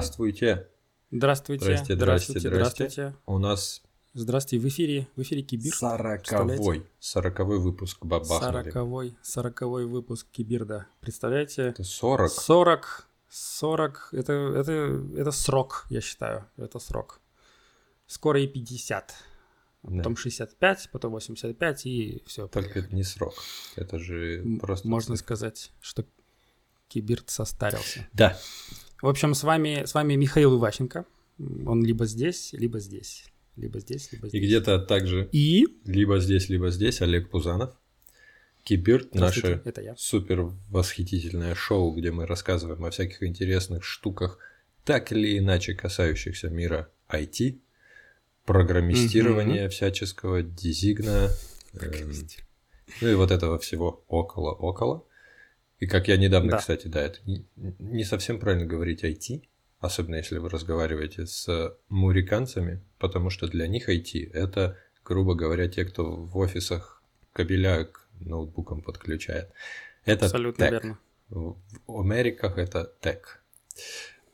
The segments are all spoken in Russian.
Здравствуйте. Здравствуйте. Здрасте, здрасте, здрасте. У нас Здравствуйте, в эфире, в эфире Кибир. сороковой, сороковой выпуск бабахнули. Сороковой, сороковой выпуск Кибирда. Представляете? Это 40. 40, 40, это, это, это срок, я считаю, это срок. Скоро и 50. Да. Потом 65, потом 85 и все. Только это не срок. Это же просто... Можно сказать, что Кибирд состарился. Да. В общем, с вами, с вами Михаил Иващенко. Он либо здесь, либо здесь. Либо здесь, либо И здесь. где-то также И... либо здесь, либо здесь Олег Пузанов. Кибирт, наше супер восхитительное шоу, где мы рассказываем о всяких интересных штуках, так или иначе касающихся мира IT, программистирования всяческого, дизигна, эм, ну и вот этого всего около-около. И как я недавно, Да. кстати, да, это не, совсем правильно говорить IT, особенно если вы разговариваете с муриканцами, потому что для них IT это, грубо говоря, те, кто в офисах кабеля к ноутбукам подключает. Это Абсолютно tech. верно. В Америках это тег.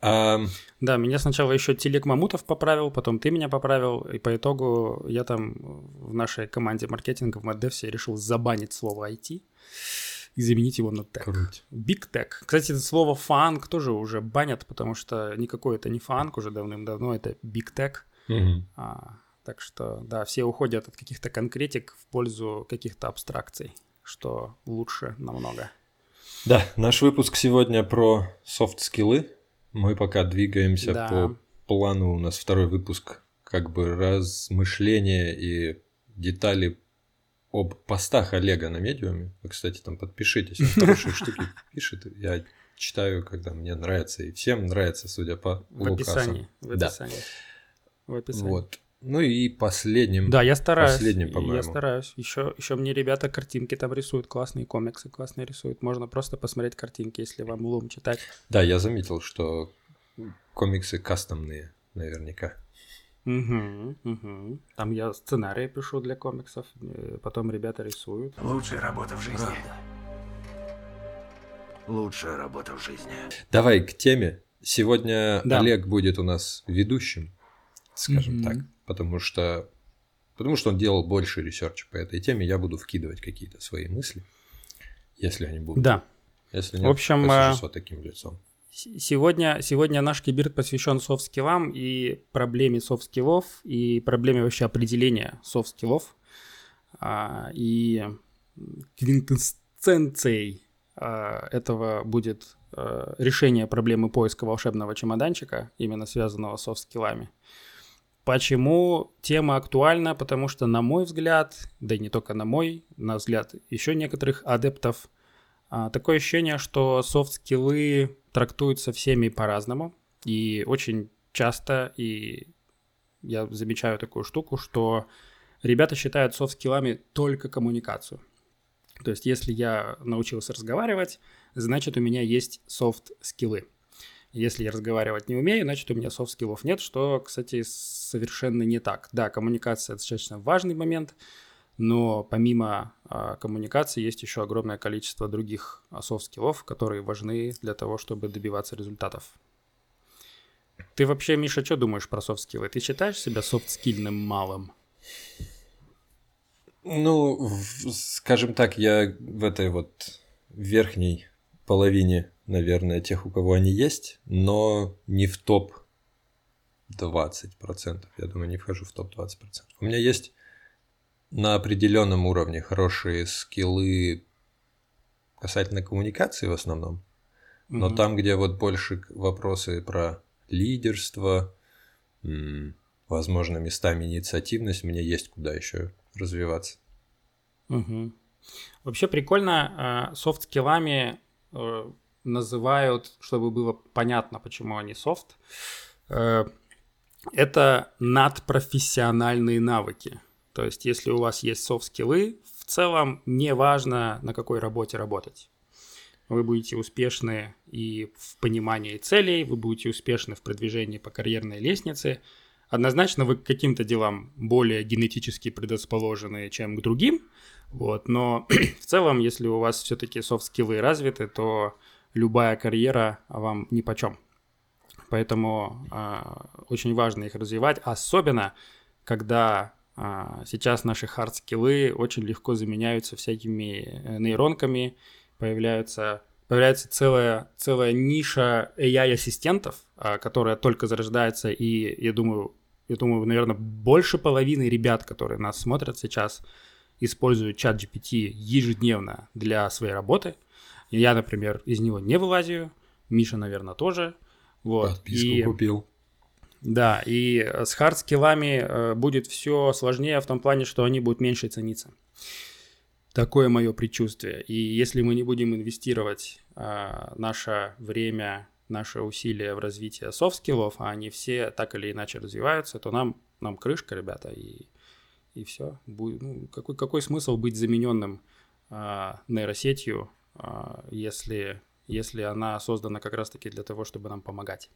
А, Да, меня сначала еще Телек Мамутов поправил, потом ты меня поправил, и по итогу я там в нашей команде маркетинга в MadDevs решил забанить слово IT и заменить его на тег. круть. Big Tech. Кстати, это слово фанк тоже уже банят, потому что никакой это не фанк уже давным-давно, это Big Tech. Мгм. А, так что, да, все уходят от каких-то конкретик в пользу каких-то абстракций, что лучше намного. Да, наш выпуск сегодня про софт-скиллы. Мы пока двигаемся Да. по плану. У нас второй выпуск как бы размышления и детали об постах Олега на медиуме. Вы, кстати, там подпишитесь. Он хорошие штуки пишет. Я читаю, когда мне нравится. И всем нравится, судя по В описании. В Да. описании. В описании. Вот. Ну и последним. Да, я стараюсь. Последним, Я по-моему. стараюсь. Еще, еще мне ребята картинки там рисуют, классные комиксы классные рисуют. Можно просто посмотреть картинки, если вам лум читать. Да, я заметил, что комиксы кастомные, наверняка. Угу, угу. Там я сценарии пишу для комиксов, э, потом ребята рисуют. Лучшая работа в жизни. Лучшая работа в жизни. Давай к теме. Сегодня Да. Олег будет у нас ведущим, скажем Мгм. так, потому что потому что он делал больше research а по этой теме, я буду вкидывать какие-то свои мысли, если они будут. Да. Если В нет, общем, посижу а, с вот таким лицом. Сегодня, сегодня наш Keybeard посвящен софт-скиллам и проблеме софт-скиллов, и проблеме вообще определения софт-скиллов. А, И квинтэссенцией а, этого будет а, решение проблемы поиска волшебного чемоданчика, именно связанного с софт-скиллами. Почему тема актуальна? Потому что, на мой взгляд, да и не только на мой, на взгляд еще некоторых адептов, а, такое ощущение, что софт-скиллы трактуются всеми по-разному. И очень часто, и я замечаю такую штуку, что ребята считают софт-скиллами только коммуникацию. То есть, если я научился разговаривать, значит, у меня есть софт-скиллы. Если я разговаривать не умею, значит, у меня софт-скиллов нет, что, кстати, совершенно не так. Да, коммуникация достаточно важный момент, но помимо а, коммуникации есть еще огромное количество других а, софт-скиллов, которые важны для того, чтобы добиваться результатов. Ты вообще, Миша, что думаешь про софт-скиллы? Ты считаешь себя софт-скильным малым? Ну, скажем так, я в этой вот верхней половине, наверное, тех, у кого они есть, но не в топ 20%. Я думаю, не вхожу в топ 20%. У меня есть на определенном уровне хорошие скиллы касательно коммуникации в основном, но Мгм. там, где вот больше вопросы про лидерство, возможно, местами инициативность, мне есть куда еще развиваться. Мгм. Вообще прикольно, э, софт-скиллами э, называют, чтобы было понятно, почему они софт, э, это надпрофессиональные навыки. То есть, если у вас есть софт-скиллы, в целом не важно, на какой работе работать. Вы будете успешны и в понимании целей, вы будете успешны в продвижении по карьерной лестнице. Однозначно вы к каким-то делам более генетически предрасположены, чем к другим, вот, но в целом, если у вас все-таки софт-скиллы развиты, то любая карьера вам ни почем. поэтому а, очень важно их развивать, особенно когда сейчас наши хард-скиллы очень легко заменяются всякими э, нейронками, появляются появляется целая, целая ниша AI-ассистентов, а, которая только зарождается, и я думаю, я думаю, наверное, больше половины ребят, которые нас смотрят сейчас, используют ChatGPT ежедневно для своей работы. Я, например, из него не вылазю, Миша, наверное, тоже. Вот. Подписку и... купил. Да, и с хардскиллами э, будет все сложнее в том плане, что они будут меньше цениться. Такое мое предчувствие. И если мы не будем инвестировать э, наше время, наши усилия в развитие софт-скиллов, а они все так или иначе развиваются, то нам, нам крышка, ребята, и, и все. Будет, ну, какой, какой смысл быть замененным э, нейросетью, э, если, если она создана как раз-таки для того, чтобы нам помогать?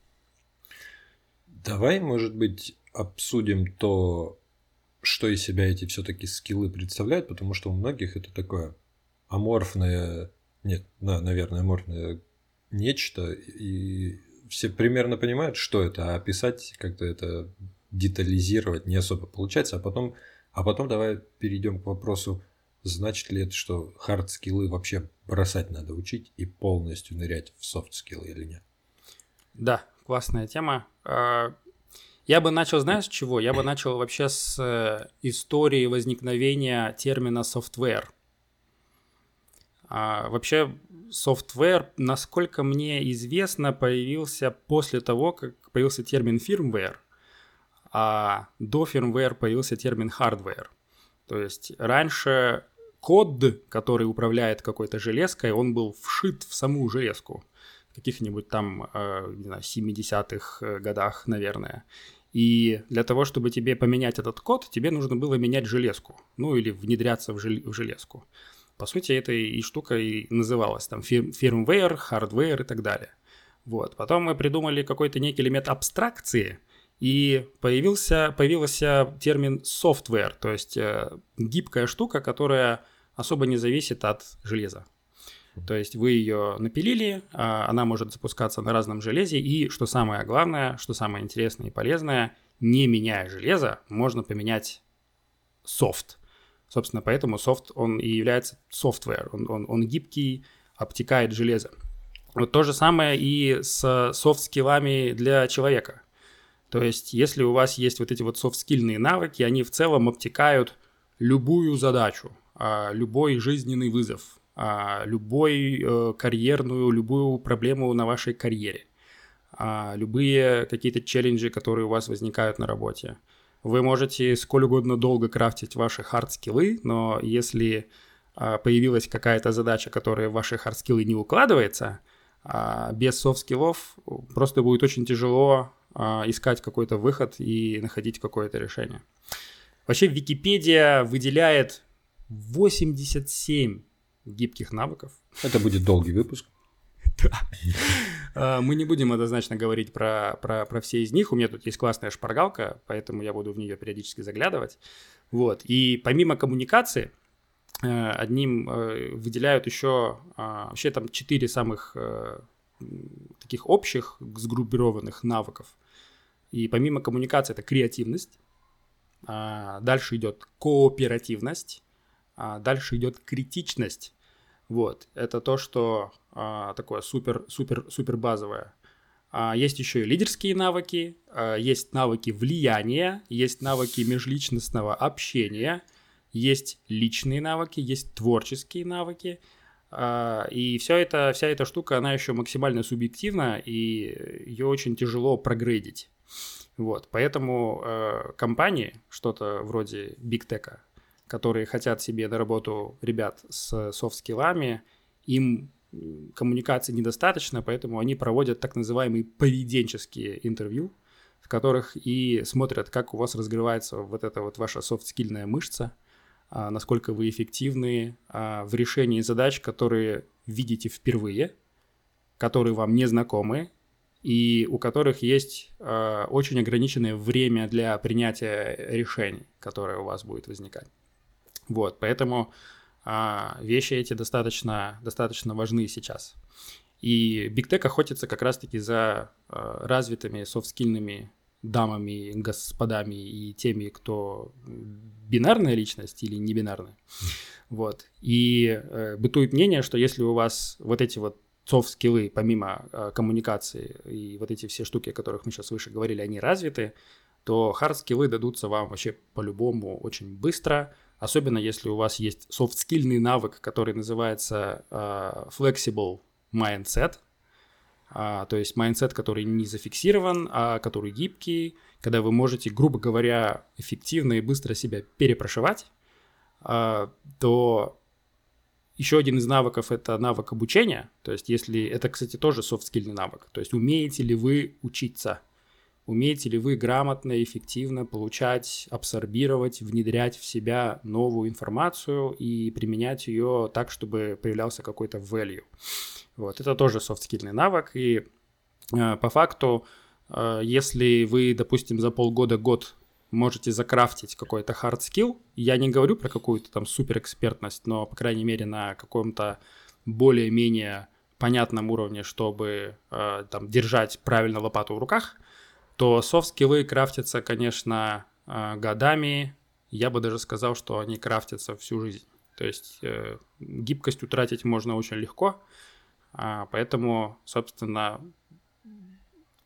Давай, может быть, обсудим то, что из себя эти все-таки скиллы представляют, потому что у многих это такое аморфное, нет, да, наверное, аморфное нечто, и все примерно понимают, что это, а описать как-то это детализировать не особо получается, а потом, а потом давай перейдем к вопросу, значит ли это, что хард-скиллы вообще бросать надо учить и полностью нырять в софт-скиллы или нет? Да, классная тема. А, я бы начал, знаешь, чего? Я бы начал вообще с э, истории возникновения термина software. А, вообще, software, насколько мне известно, появился после того, как появился термин firmware, а до firmware появился термин hardware. То есть раньше код, который управляет какой-то железкой, он был вшит в саму железку каких-нибудь там, э, не знаю, 70-х э, годах, наверное. И для того, чтобы тебе поменять этот код, тебе нужно было менять железку, ну или внедряться в, жел- в железку. По сути, это и штука и называлась там firmware, hardware и так далее. Вот. Потом мы придумали какой-то некий элемент абстракции, и появился, появился термин software, то есть э, гибкая штука, которая особо не зависит от железа. То есть вы ее напилили, а она может запускаться на разном железе, и что самое главное, что самое интересное и полезное, не меняя железо, можно поменять софт. Собственно, поэтому софт, он и является software, он, он, он гибкий, обтекает железо. Вот то же самое и с софт-скиллами для человека. То есть, если у вас есть вот эти вот софт-скильные навыки, они в целом обтекают любую задачу, а, любой жизненный вызов, любой э, карьерную, любую проблему на вашей карьере, а, любые какие-то челленджи, которые у вас возникают на работе. Вы можете сколь угодно долго крафтить ваши хард-скиллы, но если а, появилась какая-то задача, которая в ваши хард-скиллы не укладывается, без софт-скиллов просто будет очень тяжело искать какой-то выход и находить какое-то решение. Вообще Википедия выделяет 87 гибких навыков. Это будет долгий выпуск. А, мы не будем однозначно говорить про, про, про все из них. У меня тут есть классная шпаргалка, поэтому я буду в нее периодически заглядывать. Вот. И помимо коммуникации, э, одним э, выделяют еще а, вообще там четыре самых э, таких общих сгруппированных навыков. И помимо коммуникации это креативность, а, дальше идет кооперативность, а дальше идет критичность. Вот, это то, что а, такое супер, супер, супер базовое. А, есть еще и лидерские навыки, а, есть навыки влияния, есть навыки межличностного общения, есть личные навыки, есть творческие навыки. А, и все это, вся эта штука, она еще максимально субъективна, и ее очень тяжело прогрейдить. Вот, поэтому э, компании, что-то вроде Tech, которые хотят себе на работу ребят с софт-скиллами, им коммуникации недостаточно, поэтому они проводят так называемые поведенческие интервью, в которых и смотрят, как у вас разгревается вот эта вот ваша софт-скильная мышца, а, насколько вы эффективны а, в решении задач, которые видите впервые, которые вам не знакомы, и у которых есть а, очень ограниченное время для принятия решений, которое у вас будет возникать. Вот, поэтому а, вещи эти достаточно, достаточно важны сейчас. И Tech охотится как раз-таки за э, развитыми софт-скильными дамами, господами и теми, кто бинарная личность или не бинарная. Вот. И э, бытует мнение, что если у вас вот эти вот софт-скиллы, помимо э, коммуникации и вот эти все штуки, о которых мы сейчас выше говорили, они развиты, то хард-скиллы дадутся вам вообще по-любому очень быстро, особенно если у вас есть софт-скильный навык, который называется э, flexible mindset, а, то есть mindset, который не зафиксирован, а который гибкий, когда вы можете, грубо говоря, эффективно и быстро себя перепрошивать, а, то еще один из навыков это навык обучения. То есть, если это, кстати, тоже софт-скильный навык. То есть, умеете ли вы учиться? Умеете ли вы грамотно, эффективно получать, абсорбировать, внедрять в себя новую информацию и применять ее так, чтобы появлялся какой-то value? Вот, это тоже софт-скильный навык. И э, по факту, э, если вы, допустим, за полгода-год можете закрафтить какой-то hard skill. Я не говорю про какую-то там суперэкспертность, но, по крайней мере, на каком-то более-менее понятном уровне, чтобы э, там держать правильно лопату в руках, то софт-скиллы крафтятся, конечно, э, годами. Я бы даже сказал, что они крафтятся всю жизнь. То есть э, гибкость утратить можно очень легко, э, поэтому, собственно,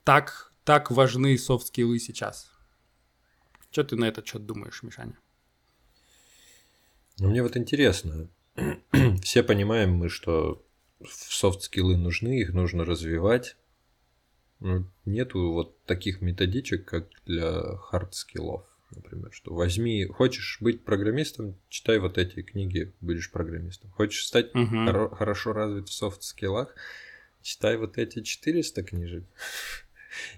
так, так важны софт-скиллы сейчас. Что ты на этот счет думаешь, Мишаня? Ну, мне вот интересно. Все понимаем мы, что софт-скиллы нужны, их нужно развивать. Но нету вот таких методичек, как для хард-скиллов. Например, что возьми, хочешь быть программистом, читай вот эти книги, будешь программистом. Хочешь стать угу. хоро- хорошо развит в софт-скиллах, читай вот эти 400 книжек.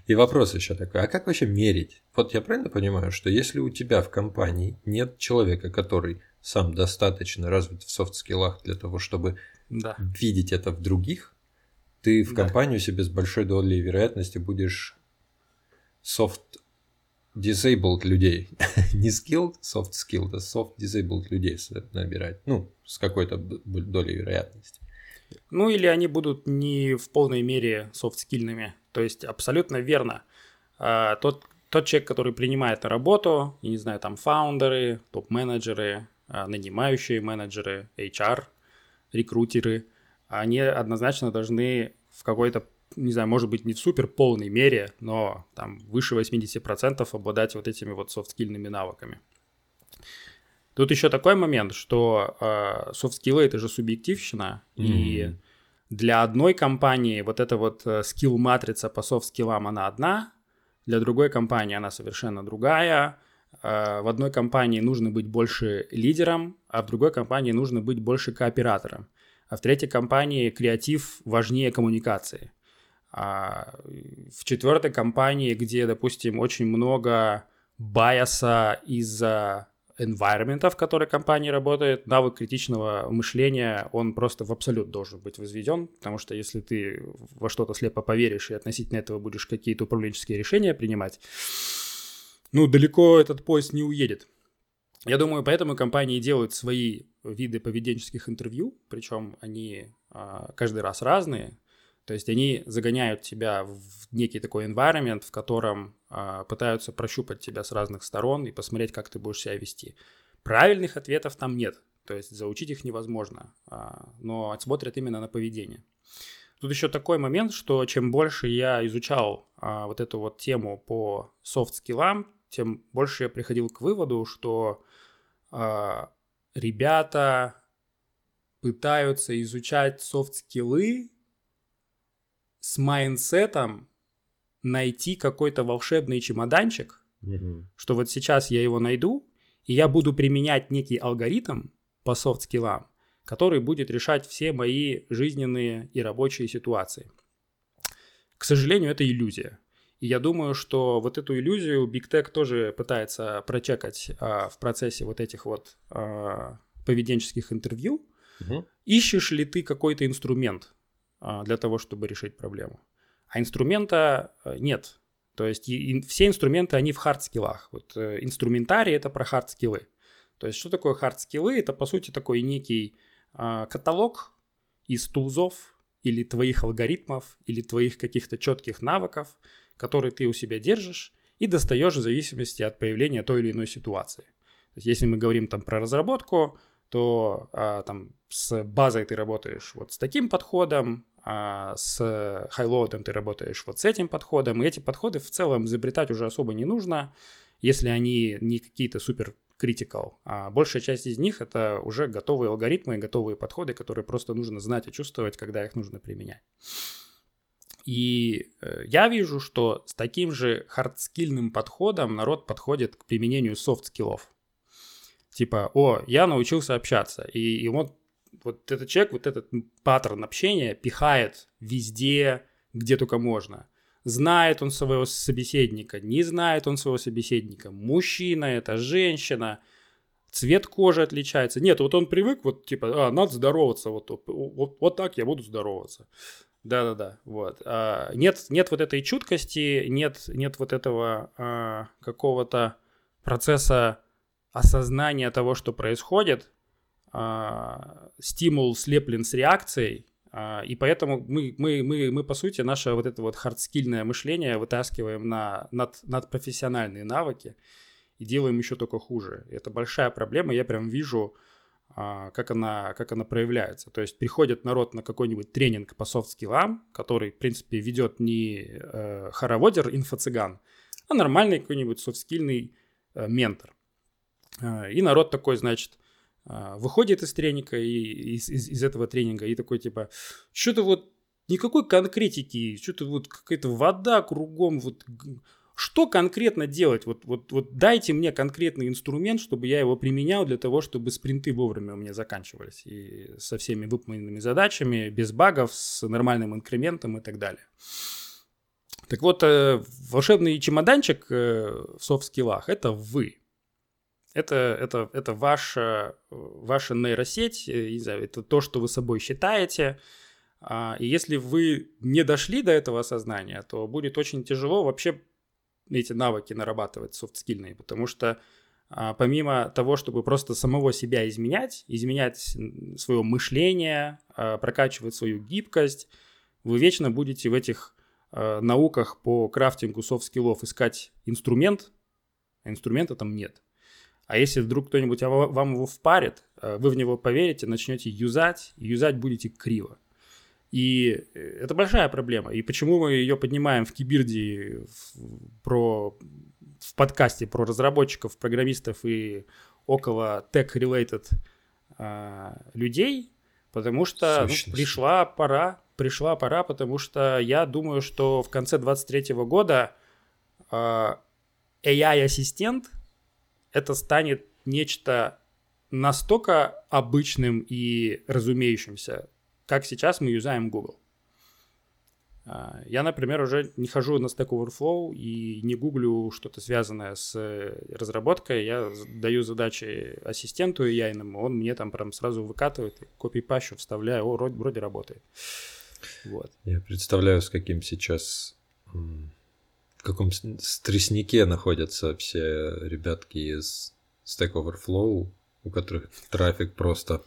И вопрос еще такой, а как вообще мерить? Вот я правильно понимаю, что если у тебя в компании нет человека, который сам достаточно развит в софт-скиллах для того, чтобы да. видеть это в других, ты в да. компанию себе с большой долей вероятности будешь soft disabled людей. Не skilled, soft skilled, а soft disabled людей набирать. Ну, с какой-то долей вероятности. Ну, или они будут не в полной мере софт-скильными. То есть абсолютно верно. А, тот, тот человек, который принимает на работу, я не знаю, там фаундеры, топ-менеджеры, а, нанимающие менеджеры, HR, рекрутеры, они однозначно должны в какой-то, не знаю, может быть, не в супер полной мере, но там выше 80% обладать вот этими вот софт-скильными навыками. Тут еще такой момент, что э, софт-скиллы это же субъективщина, mm-hmm. и для одной компании вот эта вот э, скилл-матрица по софт-скиллам, она одна, для другой компании она совершенно другая. Э, в одной компании нужно быть больше лидером, а в другой компании нужно быть больше кооператором. А в третьей компании креатив важнее коммуникации. А в четвертой компании, где, допустим, очень много байаса из-за environment, в которой компания работает, навык критичного мышления, он просто в абсолют должен быть возведен, потому что если ты во что-то слепо поверишь и относительно этого будешь какие-то управленческие решения принимать, ну, далеко этот поезд не уедет. Я думаю, поэтому компании делают свои виды поведенческих интервью, причем они а, каждый раз разные. То есть они загоняют тебя в некий такой environment, в котором а, пытаются прощупать тебя с разных сторон и посмотреть, как ты будешь себя вести. Правильных ответов там нет, то есть заучить их невозможно, а, но смотрят именно на поведение. Тут еще такой момент, что чем больше я изучал вот эту вот тему по софт-скиллам, тем больше я приходил к выводу, что ребята пытаются изучать софт-скиллы с майндсетом найти какой-то волшебный чемоданчик, угу. что вот сейчас я его найду, и я буду применять некий алгоритм по софт-скиллам, который будет решать все мои жизненные и рабочие ситуации. К сожалению, это иллюзия. И я думаю, что вот эту иллюзию Big Tech тоже пытается прочекать а, в процессе вот этих вот а, поведенческих интервью. Угу. Ищешь ли ты какой-то инструмент, а, для того, чтобы решить проблему. А инструмента э, нет. То есть и, все инструменты, они в хард-скиллах. Вот э, инструментарий — это про хард-скиллы. То есть что такое хард-скиллы? Это, по сути, такой некий э, каталог из тулзов, или твоих алгоритмов, или твоих каких-то четких навыков, которые ты у себя держишь и достаешь в зависимости от появления той или иной ситуации. То есть, если мы говорим там про разработку, то а, там с базой ты работаешь вот с таким подходом, а с хайлоудом ты работаешь вот с этим подходом, и эти подходы в целом изобретать уже особо не нужно, если они не какие-то супер critical, а большая часть из них это уже готовые алгоритмы, готовые подходы, которые просто нужно знать и чувствовать, когда их нужно применять. И э, я вижу, что с таким же хардскильным подходом народ подходит к применению софт-скиллов. Типа, о, я научился общаться, и, и вот, вот этот человек, вот этот паттерн общения пихает везде, где только можно – Знает он своего собеседника, не знает он своего собеседника. Мужчина это, женщина, цвет кожи отличается. Нет, вот он привык, вот типа, а, надо здороваться, вот, вот, вот так я буду здороваться. Да-да-да, вот. А, нет, нет вот этой чуткости, нет, нет вот этого а, какого-то процесса осознания того, что происходит. А, стимул слеплен с реакцией, а, и поэтому мы, мы, мы, мы, по сути, наше вот это вот хардскильное мышление вытаскиваем на, над, над профессиональные навыки и делаем еще только хуже. Это большая проблема, я прям вижу, как она, как она проявляется. То есть приходит народ на какой-нибудь тренинг по софт-скиллам, который, в принципе, ведет не э, хороводер инфо-цыган, а нормальный какой-нибудь софт-скильный э, ментор. Э, и народ такой, значит, а, выходит из тренинга, и, из, из, из этого тренинга, и такой типа, что-то вот никакой конкретики, что-то вот какая-то вода кругом, вот что конкретно делать? Вот, вот, вот дайте мне конкретный инструмент, чтобы я его применял для того, чтобы спринты вовремя у меня заканчивались. И со всеми выполненными задачами, без багов, с нормальным инкрементом и так далее. Так вот, э, волшебный чемоданчик э, в софт-скиллах – это вы. Это, это, это ваша, ваша нейросеть, э, не знаю, это то, что вы собой считаете. А, и если вы не дошли до этого осознания, то будет очень тяжело вообще эти навыки нарабатывать софтскильные, потому что а, помимо того, чтобы просто самого себя изменять, изменять свое мышление, а, прокачивать свою гибкость, вы вечно будете в этих науках по крафтингу софт-скиллов искать инструмент, а инструмента там нет. А если вдруг кто-нибудь вам его впарит, вы в него поверите, начнете юзать, юзать будете криво. И э, это большая проблема. И почему мы ее поднимаем в Кибирде про, в подкасте про разработчиков, программистов и около tech-related а, людей? Потому что ну, пришла пора, пришла пора, потому что я думаю, что в конце 23 года а, AI-ассистент – это станет нечто настолько обычным и разумеющимся, как сейчас мы юзаем Google. А, я, например, уже не хожу на Stack Overflow и не гуглю что-то связанное с разработкой. Я даю задачи ассистенту яйному, он мне там прям сразу выкатывает, копипащу вставляю, о, вроде, вроде работает. Вот. Я представляю, с каким сейчас в каком стресснике находятся все ребятки из Stack Overflow, у которых трафик просто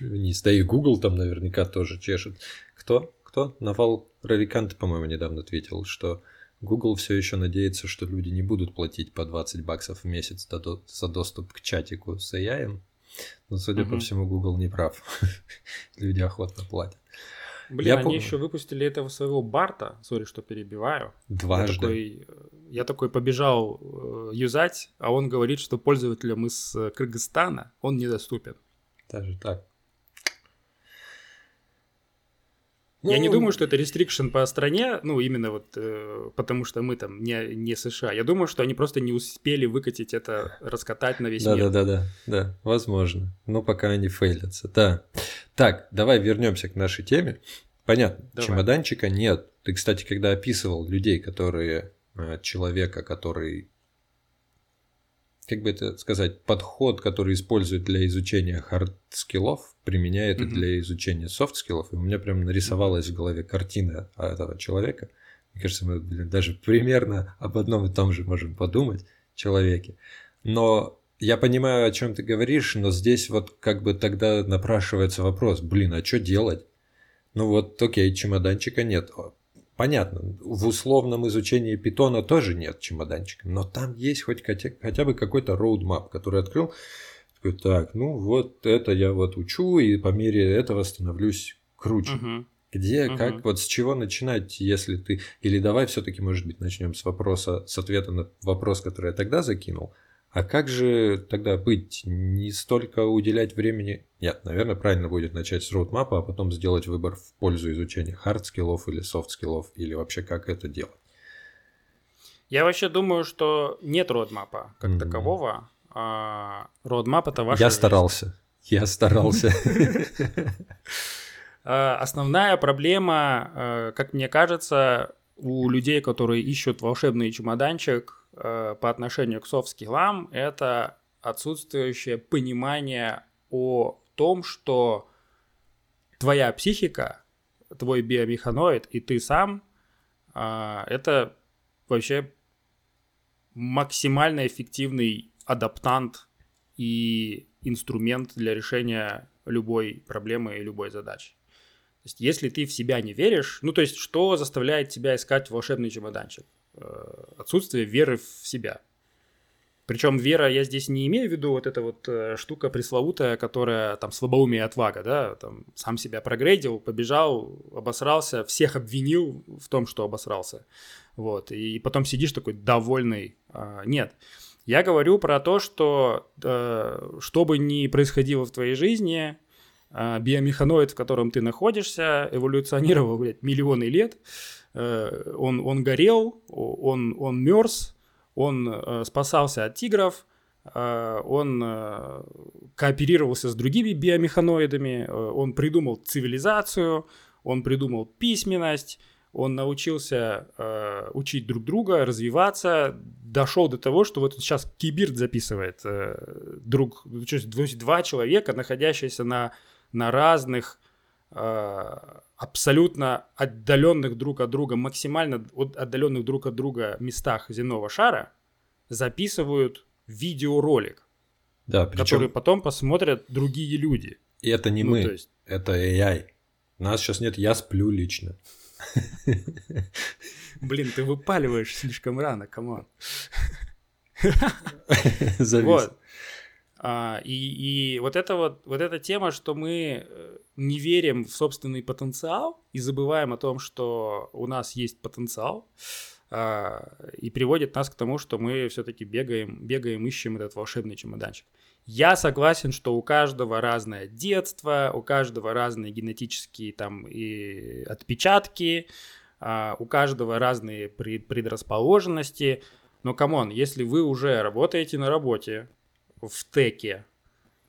вниз. Да и Google там наверняка тоже чешет. Кто? Кто? Навал Рарикант, по-моему, недавно ответил, что Google все еще надеется, что люди не будут платить по 20 баксов в месяц за доступ к чатику с AI. Но, судя угу. по всему, Google не прав. люди охотно платят. Блин, я они помню. еще выпустили этого своего Барта, сори, что перебиваю. Дважды. Я такой, я такой побежал э, юзать, а он говорит, что пользователям из э, Кыргызстана он недоступен. Даже так. Я ну, не думаю, что это restriction по стране, ну, именно вот э, потому что мы там не, не США. Я думаю, что они просто не успели выкатить это, раскатать на весь да, мир. Да, да, да, да, возможно. Но пока они фейлятся, да. Так, давай вернемся к нашей теме. Понятно, давай. чемоданчика нет. Ты, кстати, когда описывал людей, которые э, человека, который как бы это сказать, подход, который использует для изучения хард-скиллов, применяет mm-hmm. и для изучения софт-скиллов. И у меня прям нарисовалась в голове картина этого человека. Мне кажется, мы блин, даже примерно об одном и том же можем подумать человеке. Но я понимаю, о чем ты говоришь, но здесь вот как бы тогда напрашивается вопрос, блин, а что делать? Ну вот, окей, чемоданчика нет. Понятно, в условном изучении питона тоже нет чемоданчика, но там есть хоть хотя, хотя бы какой-то roadmap, который открыл, такой, так, ну вот это я вот учу, и по мере этого становлюсь круче. Мгм. Где, Мгм. как, вот с чего начинать, если ты... Или давай все-таки, может быть, начнем с вопроса, с ответа на вопрос, который я тогда закинул. А как же тогда быть? Не столько уделять времени... Нет, наверное, правильно будет начать с роудмапа, а потом сделать выбор в пользу изучения хард-скиллов или софт-скиллов, или вообще как это делать. Я вообще думаю, что нет родмапа как Мгм. такового. А, Родмап это ваша я старался. Я старался. А, Основная проблема, э, как мне кажется, у людей, которые ищут волшебный чемоданчик э, по отношению к софт-скиллам, это отсутствующее понимание о том, что твоя психика, твой биомеханоид и ты сам а, это вообще максимально эффективный адаптант и инструмент для решения любой проблемы и любой задачи. То есть, если ты в себя не веришь, ну, то есть, что заставляет тебя искать волшебный чемоданчик? Э, Отсутствие веры в себя. Причем вера, я здесь не имею в виду вот эта вот э, штука пресловутая, которая там слабоумие и отвага, да, там сам себя прогрейдил, побежал, обосрался, всех обвинил в том, что обосрался, вот, и потом сидишь такой довольный. А, Нет, я говорю про то, что э, что бы ни происходило в твоей жизни, а, биомеханоид, в котором ты находишься, эволюционировал, блядь, миллионы лет, он, он горел, он, он мерз, он э, спасался от тигров, э, он э, кооперировался с другими биомеханоидами, э, он придумал цивилизацию, он придумал письменность, он научился э, учить друг друга, развиваться, дошел до того, что вот сейчас Кибирд записывает э, друг, то есть дв- два человека, находящиеся на, на разных э, абсолютно отдаленных друг от друга, максимально от- отдаленных друг от друга местах земного шара, записывают видеоролик, Да, который причем потом посмотрят другие люди. это не Ну, мы, есть- это AI. Нас сейчас нет, я сплю лично. Блин, ты выпаливаешь слишком рано, come on. Завис. Вот. А, и, и вот это вот, вот эта тема, что мы э, не верим в собственный потенциал и забываем о том, что у нас есть потенциал, а, и приводит нас к тому, что мы все-таки бегаем, бегаем, ищем этот волшебный чемоданчик. Я согласен, что у каждого разное детство, у каждого разные генетические там и отпечатки, а, у каждого разные пред- предрасположенности. Но, come on, если вы уже работаете на работе, в tech е,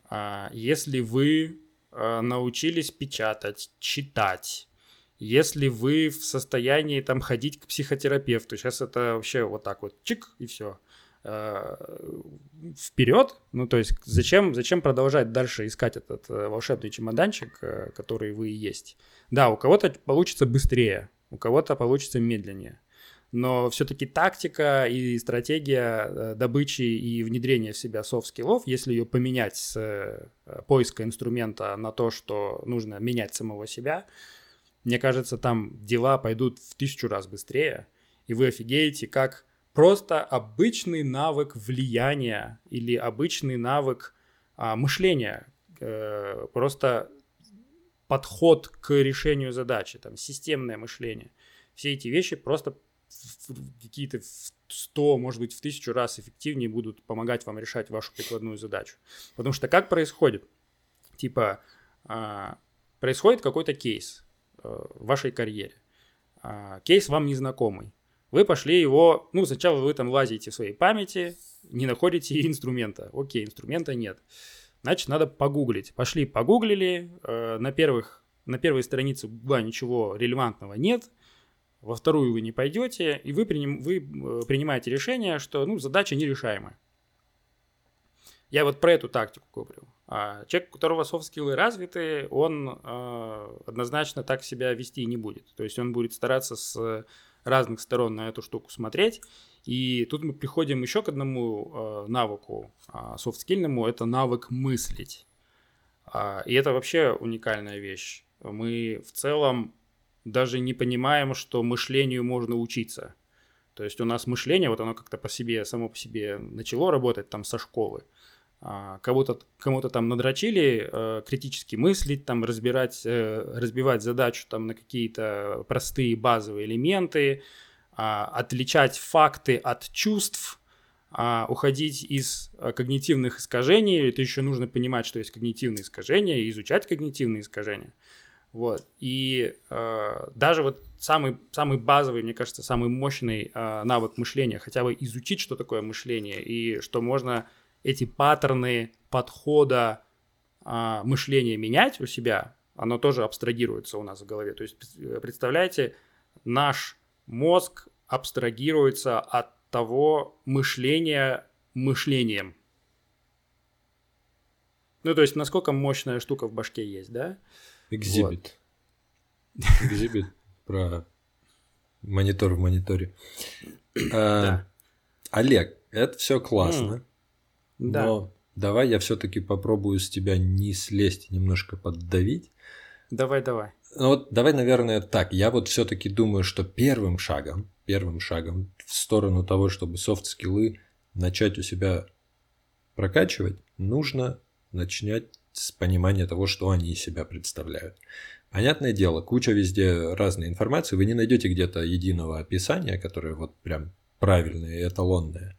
а, если вы а, научились печатать, читать, если вы в состоянии там ходить к психотерапевту, сейчас это вообще вот так вот чик и все. Вперед, ну то есть зачем, зачем продолжать дальше искать этот э, волшебный чемоданчик, э, который вы и есть. Да, у кого-то получится быстрее, у кого-то получится медленнее но все-таки тактика и стратегия э, добычи и внедрения в себя софт-скиллов, если ее поменять с э, поиска инструмента на то, что нужно менять самого себя, мне кажется, там дела пойдут в тысячу раз быстрее, и вы офигеете, как просто обычный навык влияния или обычный навык а, мышления, э, просто подход к решению задачи, там, системное мышление. Все эти вещи просто какие-то в 100, может быть, в тысячу раз эффективнее будут помогать вам решать вашу прикладную задачу. Потому что как происходит? Типа, а, происходит какой-то кейс э, в вашей карьере. А, кейс вам незнакомый. Вы пошли его, ну, сначала вы там лазите в своей памяти, не находите инструмента. Окей, инструмента нет. Значит, надо погуглить. Пошли, погуглили, э, на, первых, на первой странице Гугла ничего релевантного нет, во вторую вы не пойдете, и вы, приним, вы э, принимаете решение, что ну, задача нерешаемая. Я вот про эту тактику говорю. А человек, у которого софт-скиллы развиты, он э, однозначно так себя вести не будет. То есть он будет стараться с разных сторон на эту штуку смотреть. И тут мы приходим еще к одному э, навыку э, софт-скильному, это навык мыслить. Э, и это вообще уникальная вещь. мы в целом даже не понимаем, что мышлению можно учиться. То есть у нас мышление, вот оно как-то по себе, само по себе начало работать там со школы. А, кого-то, кому-то там надрочили э, критически мыслить, там разбирать, э, разбивать задачу там на какие-то простые базовые элементы, э, отличать факты от чувств, э, уходить из э, когнитивных искажений. Это еще нужно понимать, что есть когнитивные искажения, и изучать когнитивные искажения. Вот. И э, даже вот самый, самый базовый, мне кажется, самый мощный э, навык мышления, хотя бы изучить, что такое мышление, и что можно эти паттерны подхода а, мышления менять у себя, оно тоже абстрагируется у нас в голове. То есть, представляете, наш мозг абстрагируется от того мышления мышлением. Ну, то есть, насколько мощная штука в башке есть, да? Экзибит. Экзибит про монитор в мониторе. А, Олег, это все классно. Да. Но давай я все-таки попробую с тебя не слезть, немножко поддавить. Давай, давай. Ну вот давай, наверное, так. Я вот все-таки думаю, что первым шагом, первым шагом в сторону того, чтобы софт-скиллы начать у себя прокачивать, нужно начинать с понимания того, что они из себя представляют. Понятное дело, куча везде разной информации, вы не найдете где-то единого описания, которое вот прям правильное и эталонное.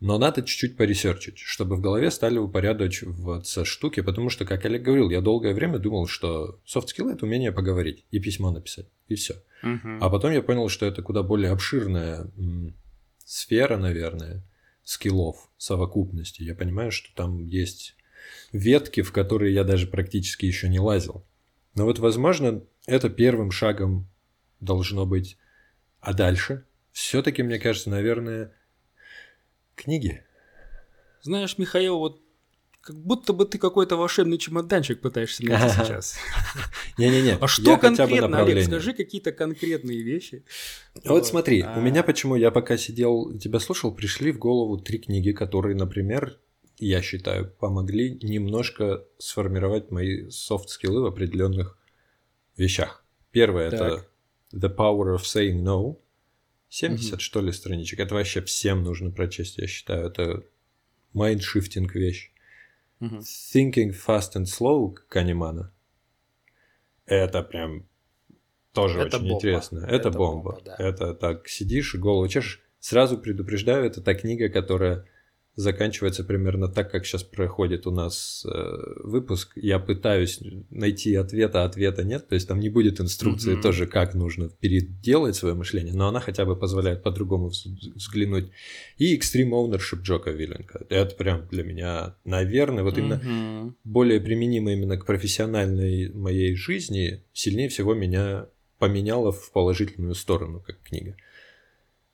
Но надо чуть-чуть поресерчить, чтобы в голове стали упорядочиваться штуки, потому что, как Олег говорил, я долгое время думал, что soft skill это умение поговорить и письмо написать, и все. Uh-huh. А потом я понял, что это куда более обширная сфера, наверное, скиллов, совокупности. Я понимаю, что там есть ветки, в которые я даже практически еще не лазил. Но вот, возможно, это первым шагом должно быть. А дальше? Все-таки, мне кажется, наверное, книги. Знаешь, Михаил, вот как будто бы ты какой-то волшебный чемоданчик пытаешься найти сейчас. Не-не-не. А что конкретно, Олег, скажи какие-то конкретные вещи. Вот смотри, у меня почему, я пока сидел, тебя слушал, пришли в голову три книги, которые, например, я считаю, помогли немножко сформировать мои софт-скиллы в определенных вещах. Первое – это The Power of Saying No. 70, угу. что ли, страничек. Это вообще всем нужно прочесть, я считаю. Это mindshifting вещь. Угу. Thinking Fast and Slow Канемана. Это прям тоже это очень бомба. интересно. Это, это бомба. бомба да. Это так сидишь голову чешешь. Сразу предупреждаю, это та книга, которая заканчивается примерно так, как сейчас проходит у нас э, выпуск. Я пытаюсь найти ответа, а ответа нет. То есть там не будет инструкции mm-hmm. тоже, как нужно переделать свое мышление, но она хотя бы позволяет по-другому взглянуть. И Extreme Ownership Джоко Виллинка. Это прям для меня, наверное, вот именно mm-hmm. более применимо именно к профессиональной моей жизни, сильнее всего меня поменяло в положительную сторону, как книга.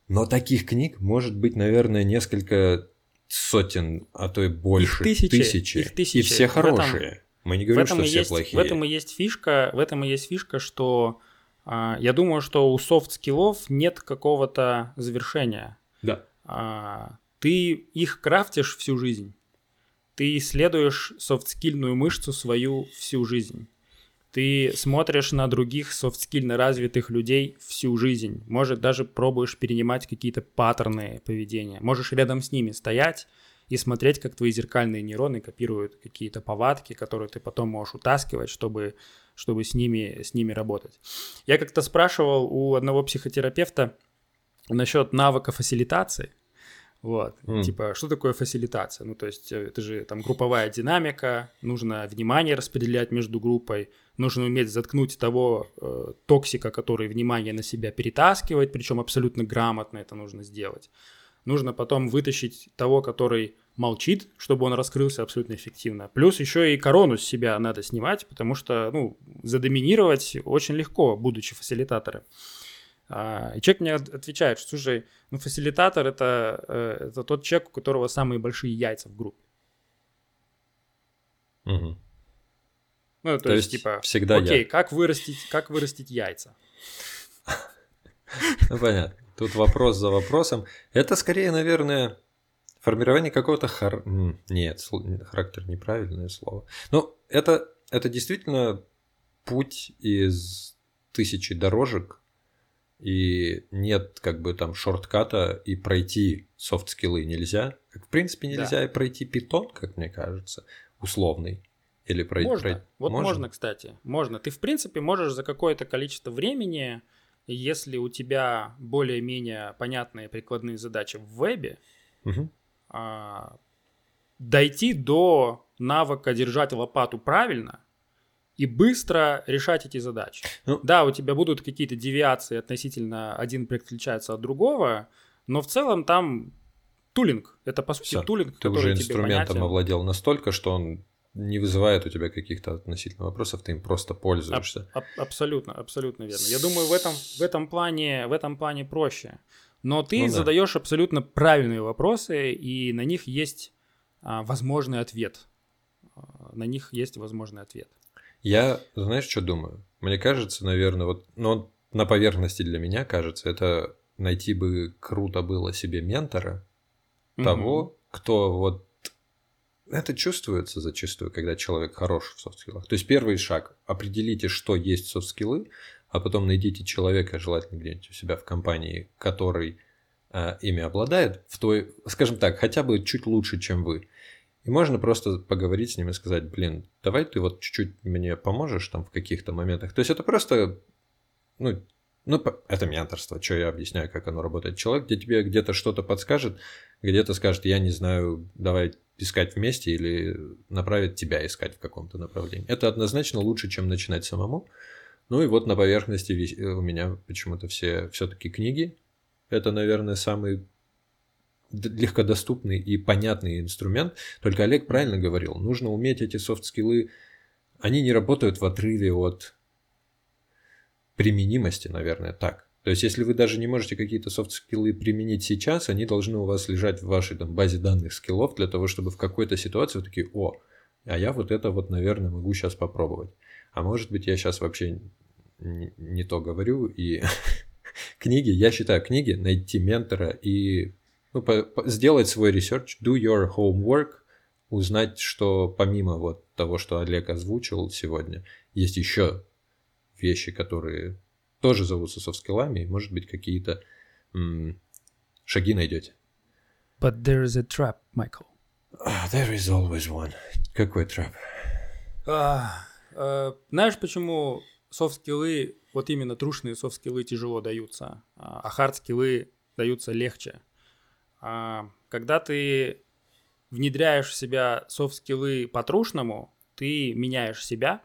Но таких книг может быть, наверное, несколько сотен, а то и больше, их тысячи, тысячи, их тысячи. и все хорошие. Этом, Мы не говорим, что все есть, плохие. В этом и есть фишка, в этом и есть фишка, что а, я думаю, что у софт-скиллов нет какого-то завершения. Да. А, ты их крафтишь всю жизнь. Ты исследуешь софт-скильную мышцу свою всю жизнь. Ты смотришь на других софт-скильно развитых людей всю жизнь. Может, даже пробуешь перенимать какие-то паттерны поведения. Можешь рядом с ними стоять и смотреть, как твои зеркальные нейроны копируют какие-то повадки, которые ты потом можешь утаскивать, чтобы, чтобы с, ними, с ними работать. Я как-то спрашивал у одного психотерапевта насчет навыка фасилитации. Вот, mm. типа, что такое фасилитация? Ну, то есть, э, это же там групповая динамика, нужно внимание распределять между группой, нужно уметь заткнуть того э, токсика, который внимание на себя перетаскивает, причем абсолютно грамотно это нужно сделать. Нужно потом вытащить того, который молчит, чтобы он раскрылся абсолютно эффективно. Плюс еще и корону с себя надо снимать, потому что, ну, задоминировать очень легко, будучи фасилитатором. А, и человек мне отвечает, что, слушай, ну, фасилитатор это, э, это тот человек, у которого самые большие яйца в группе. Угу. Ну, то, то есть, есть, типа, всегда окей, я. как вырастить, как вырастить яйца? Ну, понятно. Тут вопрос за вопросом. Это скорее, наверное, формирование какого-то хар... Нет, характер неправильное слово. Но это, это действительно путь из тысячи дорожек, и нет как бы там шортката, и пройти софт-скиллы нельзя. Как, в принципе, нельзя Да. и пройти питон, как мне кажется, условный. Или пройти... Можно. Вот можно? кстати. Можно. Ты, в принципе, можешь за какое-то количество времени, если у тебя более-менее понятные прикладные задачи в вебе, Мгм. а, дойти до навыка держать лопату правильно и быстро решать эти задачи. Ну. Да, у тебя будут какие-то девиации относительно один проект отличается от другого, но в целом там тулинг. Это, по сути, Всё. тулинг, Ты который уже тебе инструментом понятен. овладел настолько, что он не вызывает у тебя каких-то относительно вопросов, ты им просто пользуешься. Аб- абсолютно, абсолютно верно. Я думаю, в этом, в этом, плане, в этом плане проще. Но ты Ну да. задаешь абсолютно правильные вопросы, и на них есть а, возможный ответ. А, на них есть возможный ответ. Я, знаешь, что думаю? Мне кажется, наверное, вот, но на поверхности для меня кажется, это найти бы круто было себе ментора, того, кто вот это чувствуется зачастую, когда человек хорош в софт-скиллах. То есть первый шаг – определите, что есть софт-скиллы, а потом найдите человека, желательно где-нибудь у себя в компании, который э, ими обладает, в той, скажем так, хотя бы чуть лучше, чем вы. И можно просто поговорить с ним и сказать, блин, давай ты вот чуть-чуть мне поможешь там в каких-то моментах. То есть это просто, ну, ну, это менторство, что я объясняю, как оно работает. Человек, где тебе где-то что-то подскажет, где-то скажет, я не знаю, давай искать вместе или направит тебя искать в каком-то направлении. Это однозначно лучше, чем начинать самому. Ну и вот на поверхности э, у меня почему-то все все-таки книги. Это, наверное, самый легкодоступный и понятный инструмент. Только Олег правильно говорил, нужно уметь эти софт-скиллы, они не работают в отрыве от применимости, наверное, так. То есть, если вы даже не можете какие-то софт-скиллы применить сейчас, они должны у вас лежать в вашей там, базе данных скиллов для того, чтобы в какой-то ситуации вы такие, о, а я вот это вот, наверное, могу сейчас попробовать. А может быть, я сейчас вообще не, не то говорю. И книги, я считаю, книги, найти ментора и ну, по- по- сделать свой research, do your homework, узнать, что помимо вот того, что Олег озвучил сегодня, есть еще вещи, которые тоже зовутся софт-скиллами, и, может быть, какие-то м, шаги найдете. But there is a trap, Michael. Ah, there is always one. Какой трап? А, э, знаешь, почему софт-скиллы, вот именно трушные софт-скиллы тяжело даются, а а хард-скиллы даются легче? А, когда ты внедряешь в себя софт-скиллы по-трушному, ты меняешь себя,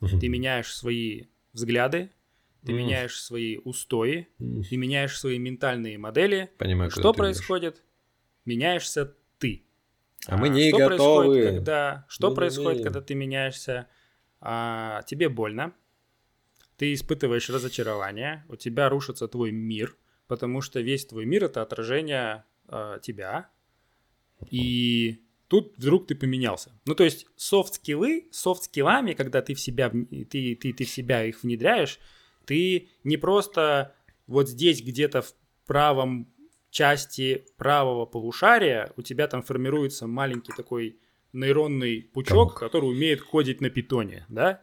ты меняешь свои взгляды, ты Мгм. меняешь свои устои, М, ты меняешь свои ментальные модели. Понимаю, Что происходит? Меняешься ты. А мы не что готовы. Происходит, когда, что Мы происходит, когда ты меняешься? А, тебе больно, ты испытываешь разочарование, у тебя рушится твой мир, потому что весь твой мир это отражение а, тебя. И тут вдруг ты поменялся. Ну, то есть софт-скиллы, софт-скиллами, когда ты в себя, ты, ты, ты в себя их внедряешь, ты не просто вот здесь где-то в правом части правого полушария у тебя там формируется маленький такой нейронный пучок, Комок. который умеет кодить на питоне, да?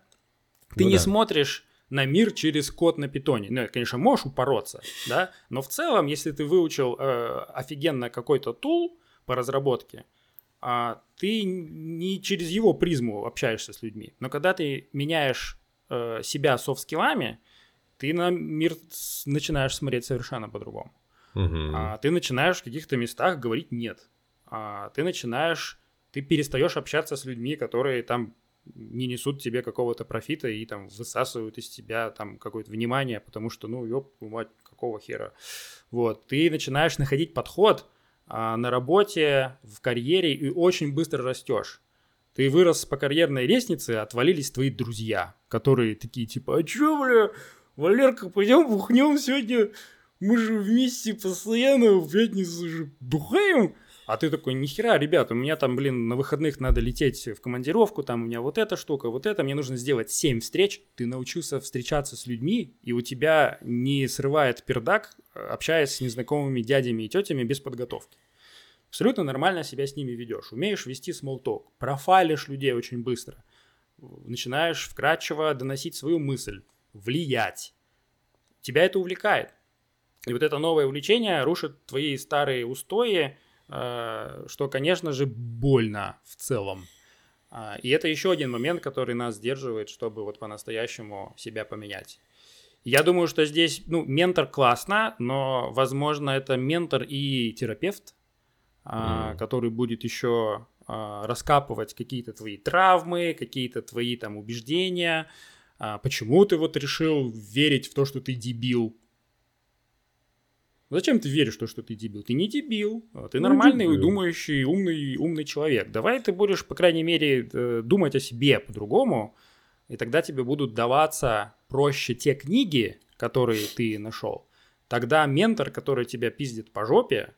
Ты Ну не да. смотришь на мир через код на питоне. Ну, конечно, можешь упороться, да, но в целом, если ты выучил э, офигенно какой-то тул по разработке, а, ты не через его призму общаешься с людьми. Но когда ты меняешь э, себя софт-скиллами, ты на мир начинаешь смотреть совершенно по-другому. Мгм. А ты начинаешь в каких-то местах говорить нет. А ты начинаешь, ты перестаешь общаться с людьми, которые там не несут тебе какого-то профита и там высасывают из тебя там какое-то внимание, потому что, ну, ёб, мать, какого хера. Вот, ты начинаешь находить подход а, на работе, в карьере и очень быстро растешь. Ты вырос по карьерной лестнице, отвалились твои друзья, которые такие типа, а чё, бля, Валерка, пойдем бухнем сегодня, мы же вместе постоянно в пятницу же бухаем. А ты такой, нихера, ребят, у меня там, блин, на выходных надо лететь в командировку, там у меня вот эта штука, вот это, мне нужно сделать 7 встреч. Ты научился встречаться с людьми, и у тебя не срывает пердак, общаясь с незнакомыми дядями и тетями без подготовки. Абсолютно нормально себя с ними ведешь. Умеешь вести small talk, профайлишь людей очень быстро. начинаешь вкрадчиво доносить свою мысль, влиять. Тебя это увлекает. И вот это новое увлечение рушит твои старые устои, что, конечно же, больно в целом. А, и это еще один момент, который нас сдерживает, чтобы вот по-настоящему себя поменять. Я думаю, что здесь, ну, ментор классно, но, возможно, это ментор и терапевт, mm. который будет еще а, раскапывать какие-то твои травмы, какие-то твои там убеждения, почему ты вот решил верить в то, что ты дебил. Зачем ты веришь в то, что ты дебил? Ты не дебил, а ты ну, нормальный, дебил. думающий, умный, умный человек. Давай ты будешь, по крайней мере, э, думать о себе по-другому, и тогда тебе будут даваться проще те книги, которые ты нашел. Тогда ментор, который тебя пиздит по жопе,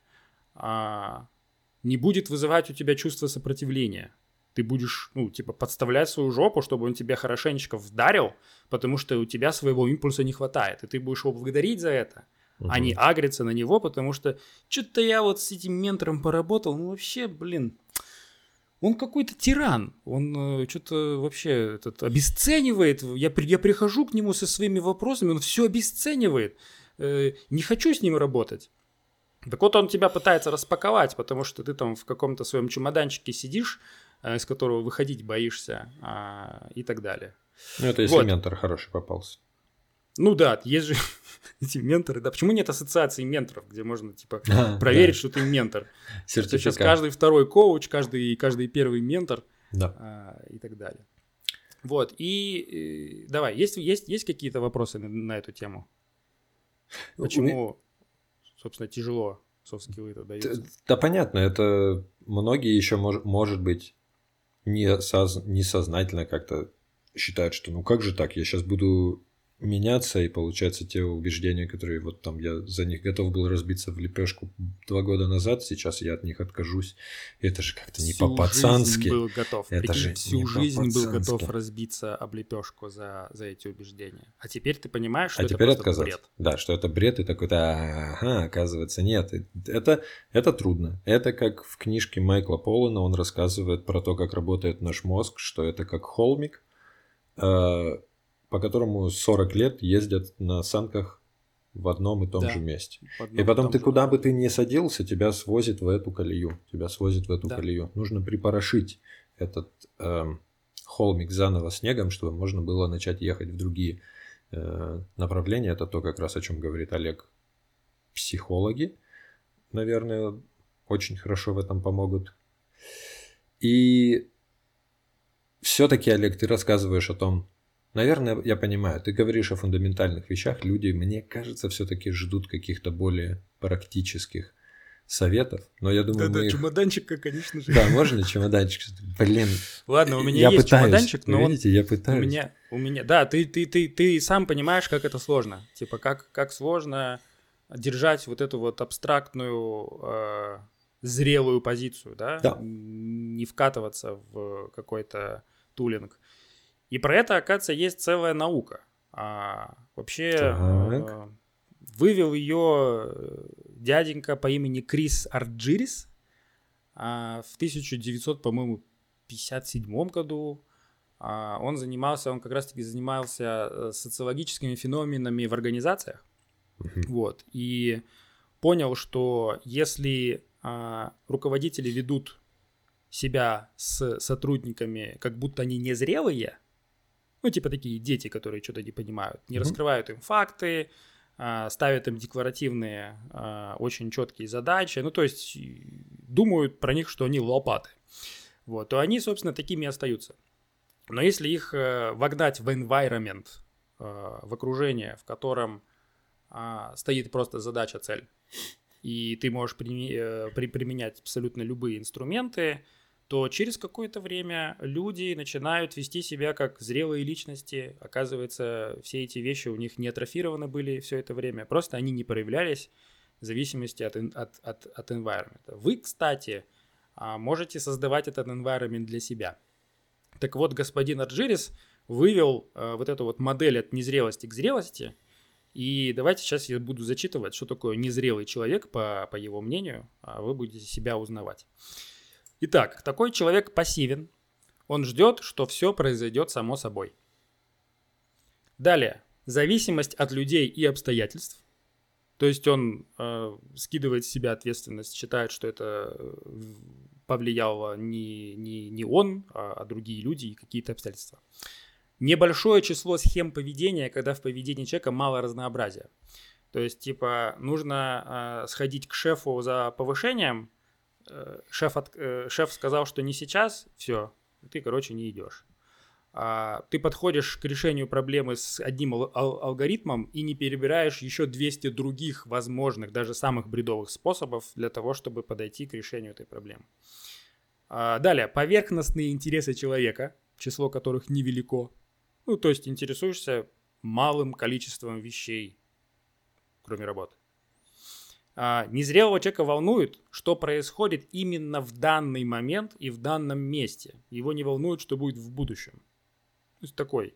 не будет вызывать у тебя чувство сопротивления. Ты будешь, ну, типа, подставлять свою жопу, чтобы он тебя хорошенечко вдарил, потому что у тебя своего импульса не хватает, и ты будешь его благодарить за это, угу. а не агриться на него, потому что что-то я вот с этим ментором поработал, ну, вообще, блин, он какой-то тиран, он э, что-то вообще этот, обесценивает, я, я прихожу к нему со своими вопросами, он все обесценивает, э, не хочу с ним работать. Так вот он тебя пытается распаковать, потому что ты там в каком-то своем чемоданчике сидишь, э, из которого выходить боишься а, и так далее. Ну, это если вот. ментор хороший попался. Ну да, есть же эти менторы. Да, почему нет ассоциации менторов, где можно типа а, проверить, да. что ты ментор? Сертификат. Сейчас каждый второй коуч, каждый, каждый первый ментор да. а, и так далее. Вот, и, и давай, есть, есть, есть какие-то вопросы на, на эту тему? Почему? собственно, тяжело софт-скиллы это даются. Да, понятно, это многие еще, мож, может быть, не соз, несознательно как-то считают, что ну как же так, я сейчас буду меняться, и получается те убеждения, которые вот там я за них готов был разбиться в лепешку два года назад, сейчас я от них откажусь. Это же как-то не по-пацански. был готов. Это Прикинь, же всю жизнь был готов разбиться об лепешку за, за эти убеждения. А теперь ты понимаешь, что а это теперь отказаться. бред. Да, что это бред, и такой-то, ага, оказывается, нет. Это, это трудно. Это как в книжке Майкла Поллана, он рассказывает про то, как работает наш мозг, что это как холмик, э, по которому 40 лет ездят на санках в одном и том да, же месте. И потом ты куда бы ты ни садился, тебя свозит в эту колею. Тебя свозит в эту да. колею. Нужно припорошить этот э, холмик заново снегом, чтобы можно было начать ехать в другие э, направления. Это то, как раз о чем говорит Олег. Психологи, наверное, очень хорошо в этом помогут. И все-таки, Олег, ты рассказываешь о том, Наверное, я понимаю, ты говоришь о фундаментальных вещах, люди, мне кажется, все-таки ждут каких-то более практических советов, но я думаю, Да-да, их... чемоданчик, конечно же. Да, можно чемоданчик? Блин. Ладно, у меня я есть пытаюсь. чемоданчик, но Видите, я пытаюсь. У меня, у меня, да, ты, ты, ты, ты сам понимаешь, как это сложно. Типа, как, как сложно держать вот эту вот абстрактную, э, зрелую позицию, да? Да. Не вкатываться в какой-то тулинг. И про это, оказывается, есть целая наука. А, вообще а, вывел ее э, дяденька по имени Крис Арджирис а, в 1900, по-моему, 57 году. А, он занимался, он как раз-таки занимался э, социологическими феноменами в организациях. Вот. И понял, что если а, руководители ведут себя с сотрудниками, как будто они незрелые, ну, типа такие дети, которые что-то не понимают, не mm-hmm. раскрывают им факты, а, ставят им декларативные, а, очень четкие задачи, ну, то есть думают про них, что они лопаты. Вот, то они, собственно, такими и остаются. Но если их э, вогнать в environment, э, в окружение, в котором а, стоит просто задача, цель, и ты можешь э, применять абсолютно любые инструменты, то через какое-то время люди начинают вести себя как зрелые личности. Оказывается, все эти вещи у них не атрофированы были все это время, просто они не проявлялись в зависимости от, от, от, от environment. Вы, кстати, а, можете создавать этот environment для себя. Так вот, господин Арджирис вывел э, вот эту вот модель от незрелости к зрелости. И давайте сейчас я буду зачитывать, что такое незрелый человек, по, по его мнению, а вы будете себя узнавать. Итак, такой человек пассивен, Он ждет, что все произойдет само собой. Далее. Зависимость от людей и обстоятельств. То есть он э, скидывает с себя ответственность, считает, что это э, повлияло не, не, не он, а, а другие люди и какие-то обстоятельства. Небольшое число схем поведения, когда в поведении человека мало разнообразия. То есть, типа, нужно э, сходить к шефу за повышением. Э, шеф, от, э, шеф сказал, что не сейчас, все, ты, короче, не идешь. А, ты подходишь к решению проблемы с одним ал- алгоритмом и не перебираешь еще 200 других возможных, даже самых бредовых способов для того, чтобы подойти к решению этой проблемы. А, далее, поверхностные интересы человека, число которых невелико. Ну, то есть интересуешься малым количеством вещей, кроме работы. А, незрелого человека волнует, что происходит именно в данный момент и в данном месте. Его не волнует, что будет в будущем. То есть такой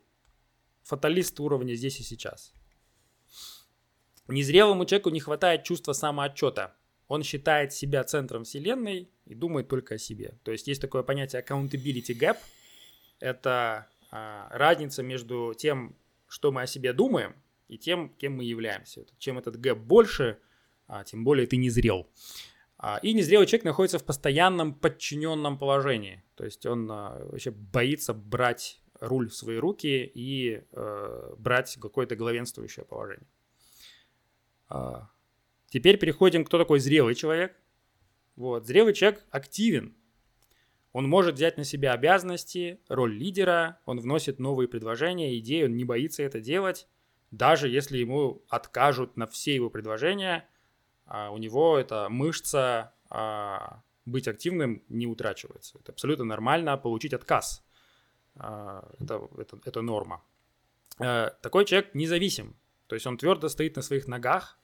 фаталист уровня здесь и сейчас. Незрелому человеку не хватает чувства самоотчета. Он считает себя центром вселенной и думает только о себе. То есть есть такое понятие accountability gap. Это а, разница между тем, что мы о себе думаем, и тем, кем мы являемся. Чем этот гэп больше, а, тем более ты не зрел. А, и незрелый человек находится в постоянном подчиненном положении. То есть он а, вообще боится брать руль в свои руки и э, брать какое-то главенствующее положение. А, теперь переходим, кто такой зрелый человек. Вот, зрелый человек активен. Он может взять на себя обязанности, роль лидера, он вносит новые предложения, идеи, он не боится это делать. Даже если ему откажут на все его предложения, а у него эта мышца а, быть активным не утрачивается. Это абсолютно нормально получить отказ. А, это, это, это норма. А, такой человек независим, то есть он твердо стоит на своих ногах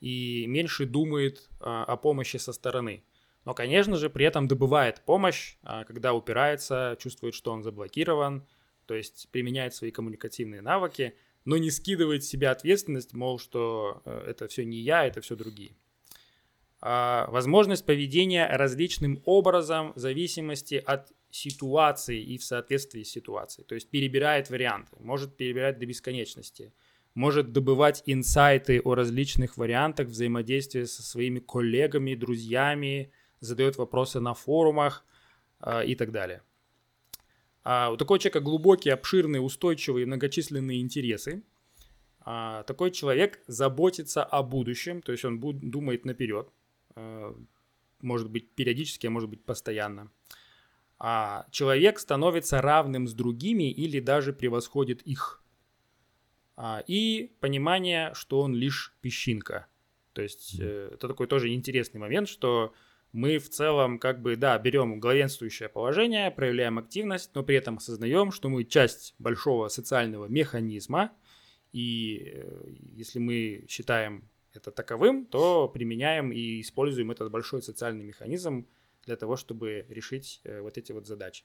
и меньше думает о помощи со стороны. Но, конечно же, при этом добывает помощь, когда упирается, чувствует, что он заблокирован, то есть применяет свои коммуникативные навыки, но не скидывает с себя ответственность, мол, что э, это все не я, это все другие. Возможность поведения различным образом в зависимости от ситуации и в соответствии с ситуацией. То есть перебирает варианты, может перебирать до бесконечности, может добывать инсайты о различных вариантах взаимодействия со своими коллегами, друзьями, задает вопросы на форумах э, и так далее. А у такого человека глубокие, обширные, устойчивые, многочисленные интересы. А такой человек заботится о будущем, то есть он думает наперед, может быть периодически, а может быть постоянно а человек становится равным с другими или даже превосходит их. А, и понимание, что он лишь песчинка. То есть э, это такой тоже интересный момент, что мы в целом как бы, да, берем главенствующее положение, проявляем активность, но при этом осознаем, что мы часть большого социального механизма, и э, если мы считаем это таковым, то применяем и используем этот большой социальный механизм для того, чтобы решить э, вот эти вот задачи.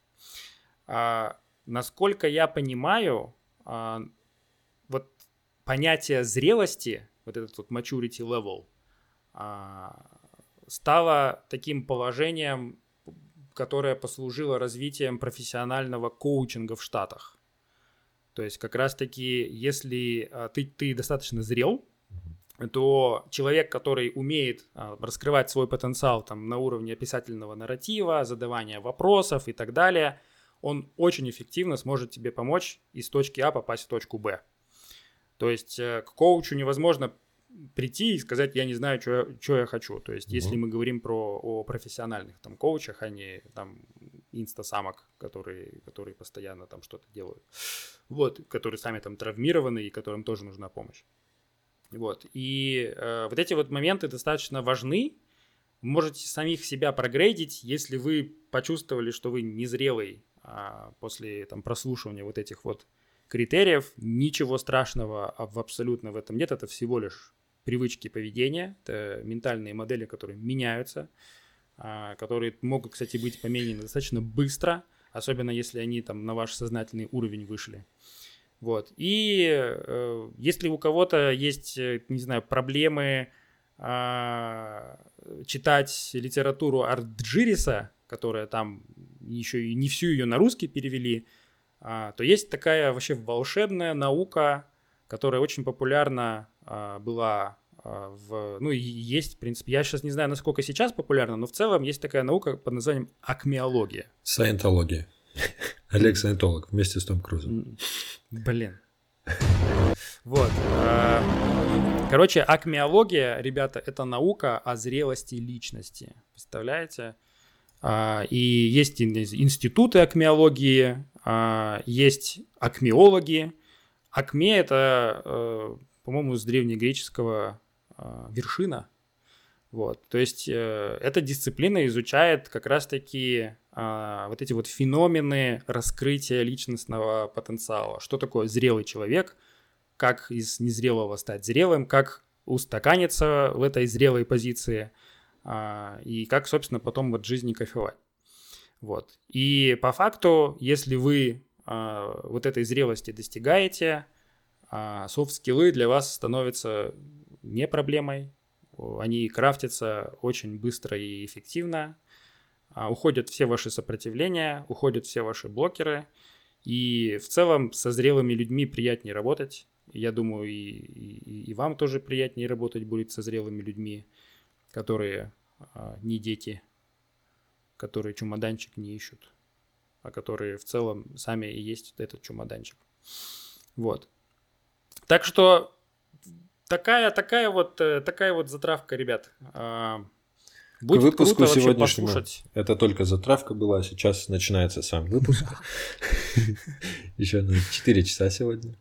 А, насколько я понимаю, а, вот понятие зрелости, вот этот вот maturity level, а, стало таким положением, которое послужило развитием профессионального коучинга в Штатах. То есть как раз-таки, если а, ты, ты достаточно зрел, то человек, который умеет а, раскрывать свой потенциал там, на уровне описательного нарратива, задавания вопросов и так далее, он очень эффективно сможет тебе помочь из точки А попасть в точку Б. То есть э, к коучу невозможно прийти и сказать, я не знаю, что, что я хочу. То есть, mm-hmm. если мы говорим про о профессиональных там коучах, а не там инстасамок, которые, которые постоянно там что-то делают, вот, которые сами там травмированы и которым тоже нужна помощь. Вот. И э, вот эти вот моменты достаточно важны. Можете самих себя прогрейдить, если вы почувствовали, что вы незрелый а после там, прослушивания вот этих вот критериев. Ничего страшного в абсолютно в этом нет. Это всего лишь привычки поведения, это ментальные модели, которые меняются, а, которые могут, кстати, быть поменены достаточно быстро, особенно если они там на ваш сознательный уровень вышли. Вот. И э, если у кого-то есть, э, не знаю, проблемы э, читать литературу Арджириса, которая там еще и не всю ее на русский перевели, а, то есть такая вообще волшебная наука, которая очень популярна а, была а, в, ну и есть, в принципе, я сейчас не знаю, насколько сейчас популярна, но в целом есть такая наука под названием акмеология. Саентология. Олег Саентолог вместе с Том Крузом. Блин. Вот. А, короче, акмеология, ребята, это наука о зрелости личности. Представляете? А, и есть институты акмеологии, есть акмеологи. Акме — это, э, по-моему, с древнегреческого а, вершина. Вот. То есть э, эта дисциплина изучает как раз-таки э, вот эти вот феномены раскрытия личностного потенциала. Что такое зрелый человек, как из незрелого стать зрелым, как устаканиться в этой зрелой позиции э, и как, собственно, потом вот жизни кайфовать. Вот. И по факту, если вы э, вот этой зрелости достигаете, софт-скиллы для вас становятся не проблемой. Они крафтятся очень быстро и эффективно. А, уходят все ваши сопротивления, уходят все ваши блокеры. И в целом со зрелыми людьми приятнее работать. Я думаю, и, и, и вам тоже приятнее работать будет со зрелыми людьми, которые а, не дети, которые чемоданчик не ищут, а которые в целом сами и есть этот чемоданчик. Вот. Так что такая, такая вот, э, такая вот затравка, ребят. А, будет К выпуску круто сегодняшнему послушать. это только затравка была, а сейчас начинается сам выпуск. Еще на 4 часа сегодня.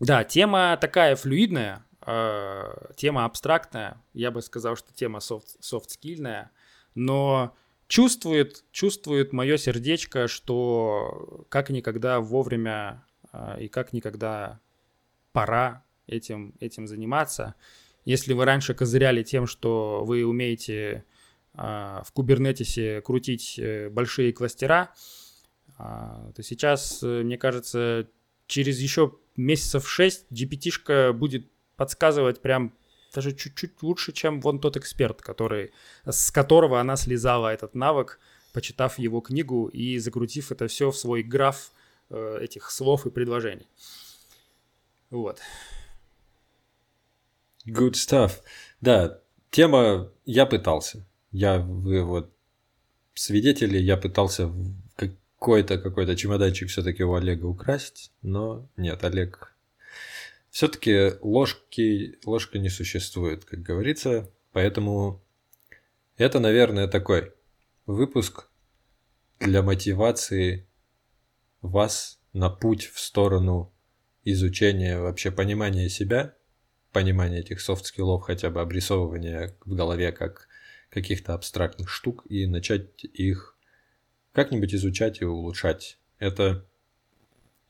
Да, тема такая флюидная, а, тема абстрактная. Я бы сказал, что тема софт-скильная, но чувствует, чувствует мое сердечко, что как никогда вовремя и как никогда пора этим, этим заниматься. Если вы раньше козыряли тем, что вы умеете а, в кубернетисе крутить э, большие кластера, а, то сейчас, э, мне кажется, через еще месяцев 6 GPT-шка будет подсказывать прям даже чуть-чуть лучше, чем вон тот эксперт, который, с которого она слезала этот навык, почитав его книгу и закрутив это все в свой граф э, этих слов и предложений. Вот. Good stuff. Да, тема я пытался. Я, вы вот свидетели, я пытался какой-то какой-то чемоданчик все-таки у Олега украсть, но нет, Олег все-таки ложки, ложка не существует, как говорится, поэтому это, наверное, такой выпуск для мотивации вас на путь в сторону изучения вообще понимания себя понимание этих софт-скиллов, хотя бы обрисовывание в голове как каких-то абстрактных штук и начать их как-нибудь изучать и улучшать. Это,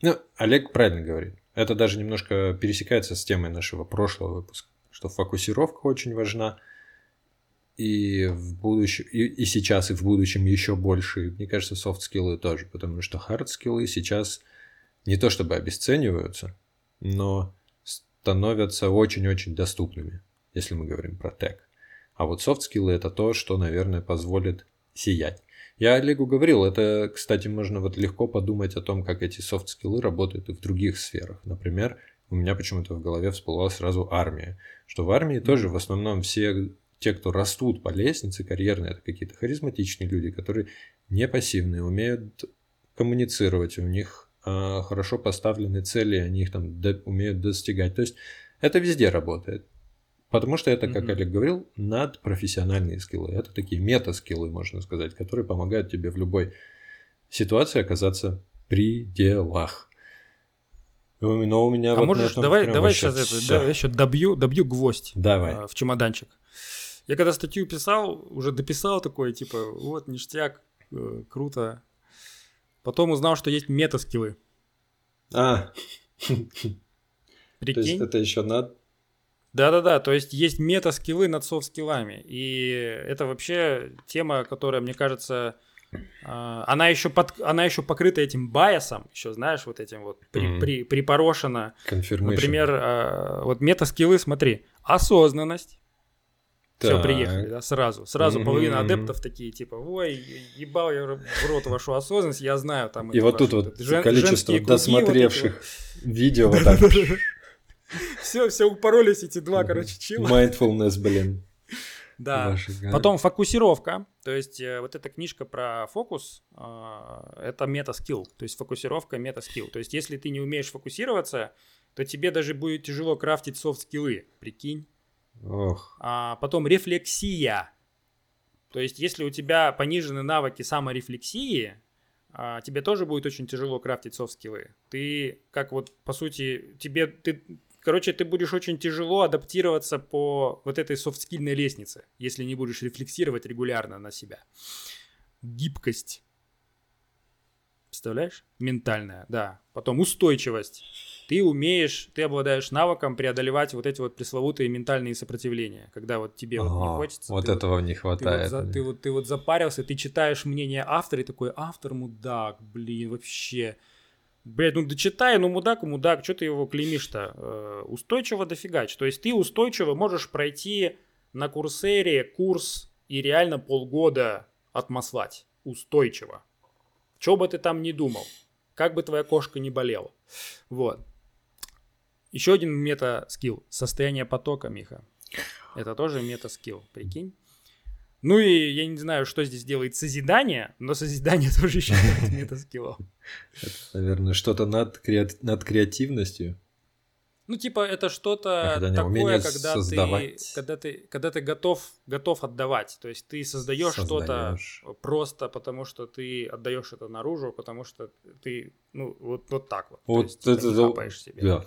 ну, Олег правильно говорит. Это даже немножко пересекается с темой нашего прошлого выпуска, что фокусировка очень важна, и в будущем, и, и сейчас, и в будущем еще больше. Мне кажется, софт-скиллы тоже, потому что хард-скиллы сейчас не то чтобы обесцениваются, но становятся очень-очень доступными, если мы говорим про тег. А вот софт-скиллы это то, что, наверное, позволит сиять. Я Олегу говорил, это, кстати, можно вот легко подумать о том, как эти софт-скиллы работают и в других сферах. Например, у меня почему-то в голове всплыла сразу армия. Что в армии тоже в основном все те, кто растут по лестнице карьерной, это какие-то харизматичные люди, которые не пассивные, умеют коммуницировать, у них хорошо поставлены цели, они их там до, умеют достигать. То есть это везде работает. Потому что это, как mm-hmm. Олег говорил, надпрофессиональные скиллы. Это такие мета-скиллы, можно сказать, которые помогают тебе в любой ситуации оказаться при делах. Но у меня а вот можешь, давай, давай сейчас это, давай еще добью, добью гвоздь давай. А, в чемоданчик. Я когда статью писал, уже дописал такое, типа, вот, ништяк, э, круто, Потом узнал, что есть мета-скиллы. А. Прикинь? То есть это еще над... Да-да-да, то есть есть мета-скиллы над софт-скиллами. И это вообще тема, которая, мне кажется, а, она еще, под, она еще покрыта этим байасом, еще знаешь, вот этим вот при, mm-hmm. при, припорошена. Например, а, вот мета-скиллы, смотри, осознанность, Все, Так. приехали, да, сразу. Сразу Мгм. половина адептов такие, типа, ой, ебал я в рот вашу осознанность, я знаю там... И вот тут вот жен- количество вот эти досмотревших видео вот так. Все, все упоролись эти два, короче, чила. Mindfulness, блин. Да. Потом фокусировка. То есть э, вот эта книжка про фокус, а, это мета-скилл. То есть фокусировка мета-скилл. То есть если ты не умеешь фокусироваться, то тебе даже будет тяжело крафтить софт-скиллы. Прикинь. Ох. А потом рефлексия. То есть, если у тебя понижены навыки саморефлексии, а, тебе тоже будет очень тяжело крафтить софт-скиллы. Ты, как вот, по сути, тебе, ты, короче, ты будешь очень тяжело адаптироваться по вот этой софт-скильной лестнице, если не будешь рефлексировать регулярно на себя. Гибкость. Представляешь? Ментальная, да. Потом устойчивость. Ты умеешь, ты обладаешь навыком преодолевать вот эти вот пресловутые ментальные сопротивления, когда вот тебе вот не хочется. Вот ты этого не ты вот, хватает. за- мне. ты, вот, ты вот запарился, ты читаешь мнение автора и такой, автор мудак, блин, вообще. Блядь, ну дочитай, ну мудак, мудак, что ты его клеймишь-то? Э, устойчиво дофигач. То есть ты устойчиво можешь пройти на курсере курс и реально полгода отмаслать. Устойчиво. Что бы ты там ни думал. Как бы твоя кошка не болела. Вот. Еще один мета-скилл. Состояние потока, Миха. Это тоже мета-скилл, прикинь. Ну и я не знаю, что здесь делает созидание, но созидание тоже еще мета-скиллом. Наверное, что-то над, креат- над креативностью. Ну, типа, это что-то не такое, когда ты, создавать. когда ты, когда ты готов, готов отдавать. То есть ты создаешь что-то Создаешь. просто потому, что ты отдаешь это наружу, потому что ты, ну, вот, вот так вот. Вот То есть ты это не да- себе. Да.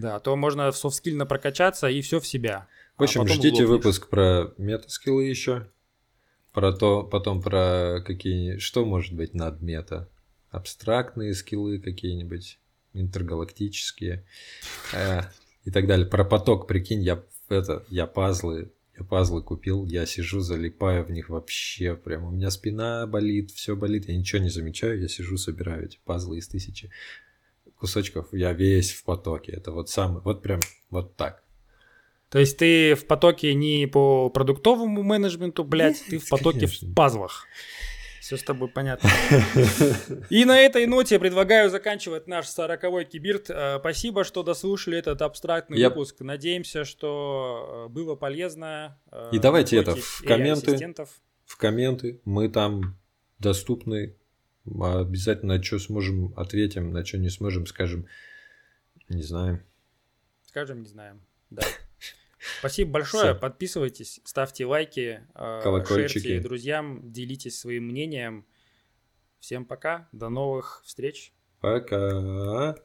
Да, то можно софтскильно прокачаться и все в себя. В общем, а ждите лопнешь. выпуск про метаскиллы еще. Про то, потом про какие... Что может быть над мета? Абстрактные скиллы какие-нибудь, интергалактические э, и так далее. Про поток, прикинь, я это, я пазлы, я пазлы купил, я сижу, залипаю в них вообще, прям у меня спина болит, все болит, я ничего не замечаю, я сижу, собираю эти пазлы из тысячи кусочков, я весь в потоке, это вот самый, вот прям вот так. То есть ты в потоке не по продуктовому менеджменту, блядь, ты в потоке Конечно. в пазлах. Все с тобой понятно. И на этой ноте предлагаю заканчивать наш 40-й кибирт. Э, Спасибо, что дослушали этот абстрактный Я- выпуск. Надеемся, что э, было полезно. Э, И давайте это, в комменты. В комменты. Мы там доступны. Обязательно на что сможем ответим, на что не сможем скажем. Не знаю. Скажем, не знаем. Да. Спасибо большое. Всё. Подписывайтесь, ставьте лайки, э, Колокольчики. шерьте друзьям, делитесь своим мнением. Всем пока, до новых встреч. Пока.